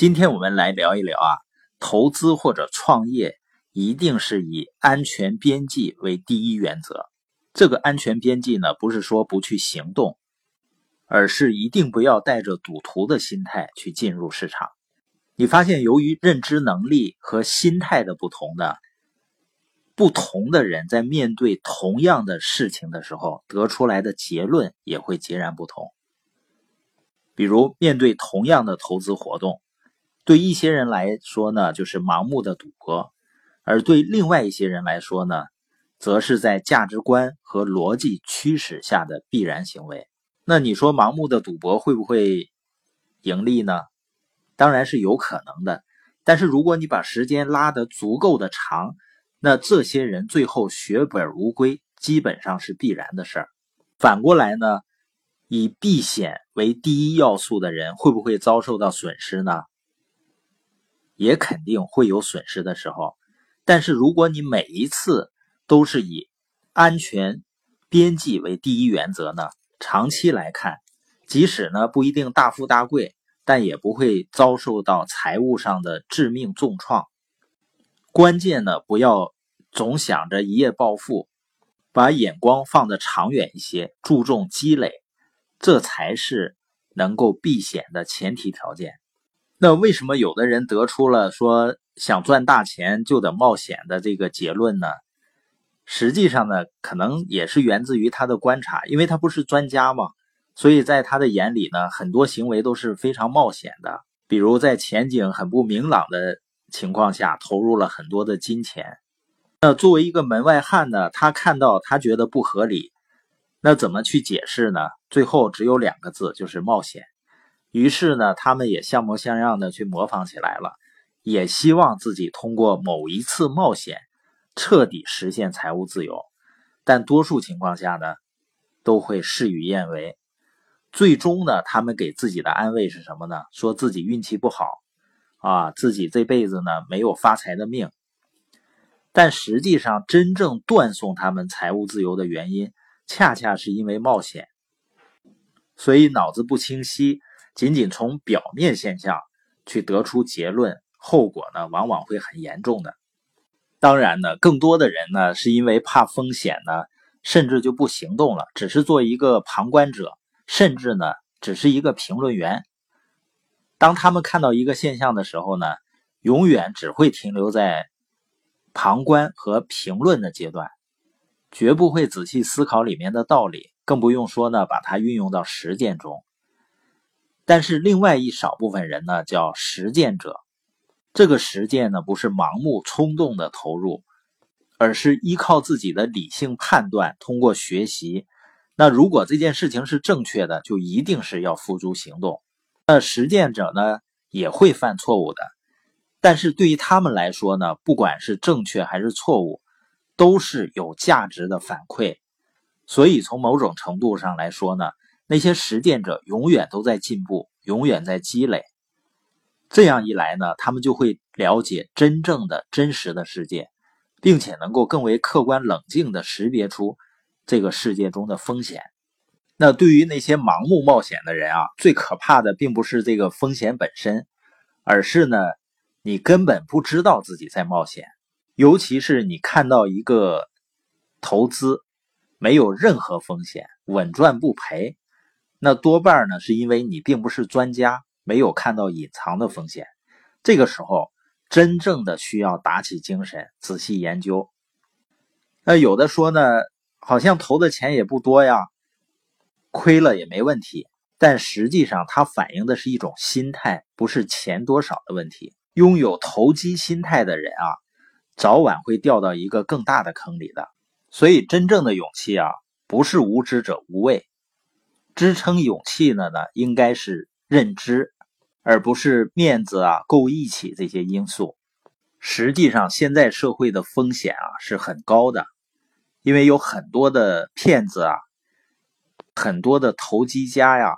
今天我们来聊一聊啊，投资或者创业一定是以安全边际为第一原则。这个安全边际呢，不是说不去行动，而是一定不要带着赌徒的心态去进入市场。你发现，由于认知能力和心态的不同呢，不同的人在面对同样的事情的时候，得出来的结论也会截然不同。比如，面对同样的投资活动。对一些人来说呢，就是盲目的赌博；而对另外一些人来说呢，则是在价值观和逻辑驱使下的必然行为。那你说盲目的赌博会不会盈利呢？当然是有可能的。但是如果你把时间拉得足够的长，那这些人最后血本无归，基本上是必然的事儿。反过来呢，以避险为第一要素的人，会不会遭受到损失呢？也肯定会有损失的时候，但是如果你每一次都是以安全边际为第一原则呢，长期来看，即使呢不一定大富大贵，但也不会遭受到财务上的致命重创。关键呢，不要总想着一夜暴富，把眼光放得长远一些，注重积累，这才是能够避险的前提条件。那为什么有的人得出了说想赚大钱就得冒险的这个结论呢？实际上呢，可能也是源自于他的观察，因为他不是专家嘛，所以在他的眼里呢，很多行为都是非常冒险的。比如在前景很不明朗的情况下投入了很多的金钱。那作为一个门外汉呢，他看到他觉得不合理，那怎么去解释呢？最后只有两个字，就是冒险。于是呢，他们也像模像样的去模仿起来了，也希望自己通过某一次冒险，彻底实现财务自由。但多数情况下呢，都会事与愿违。最终呢，他们给自己的安慰是什么呢？说自己运气不好，啊，自己这辈子呢没有发财的命。但实际上，真正断送他们财务自由的原因，恰恰是因为冒险。所以脑子不清晰。仅仅从表面现象去得出结论，后果呢往往会很严重的。当然呢，更多的人呢是因为怕风险呢，甚至就不行动了，只是做一个旁观者，甚至呢只是一个评论员。当他们看到一个现象的时候呢，永远只会停留在旁观和评论的阶段，绝不会仔细思考里面的道理，更不用说呢把它运用到实践中。但是另外一少部分人呢，叫实践者。这个实践呢，不是盲目冲动的投入，而是依靠自己的理性判断，通过学习。那如果这件事情是正确的，就一定是要付诸行动。那实践者呢，也会犯错误的，但是对于他们来说呢，不管是正确还是错误，都是有价值的反馈。所以从某种程度上来说呢。那些实践者永远都在进步，永远在积累。这样一来呢，他们就会了解真正的真实的世界，并且能够更为客观冷静地识别出这个世界中的风险。那对于那些盲目冒险的人啊，最可怕的并不是这个风险本身，而是呢，你根本不知道自己在冒险。尤其是你看到一个投资没有任何风险，稳赚不赔。那多半呢，是因为你并不是专家，没有看到隐藏的风险。这个时候，真正的需要打起精神，仔细研究。那有的说呢，好像投的钱也不多呀，亏了也没问题。但实际上，它反映的是一种心态，不是钱多少的问题。拥有投机心态的人啊，早晚会掉到一个更大的坑里的。所以，真正的勇气啊，不是无知者无畏。支撑勇气的呢，应该是认知，而不是面子啊、够义气这些因素。实际上，现在社会的风险啊是很高的，因为有很多的骗子啊，很多的投机家呀，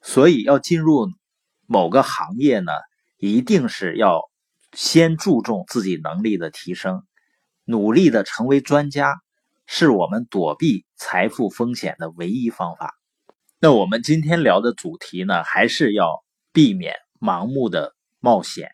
所以要进入某个行业呢，一定是要先注重自己能力的提升，努力的成为专家，是我们躲避财富风险的唯一方法。那我们今天聊的主题呢，还是要避免盲目的冒险。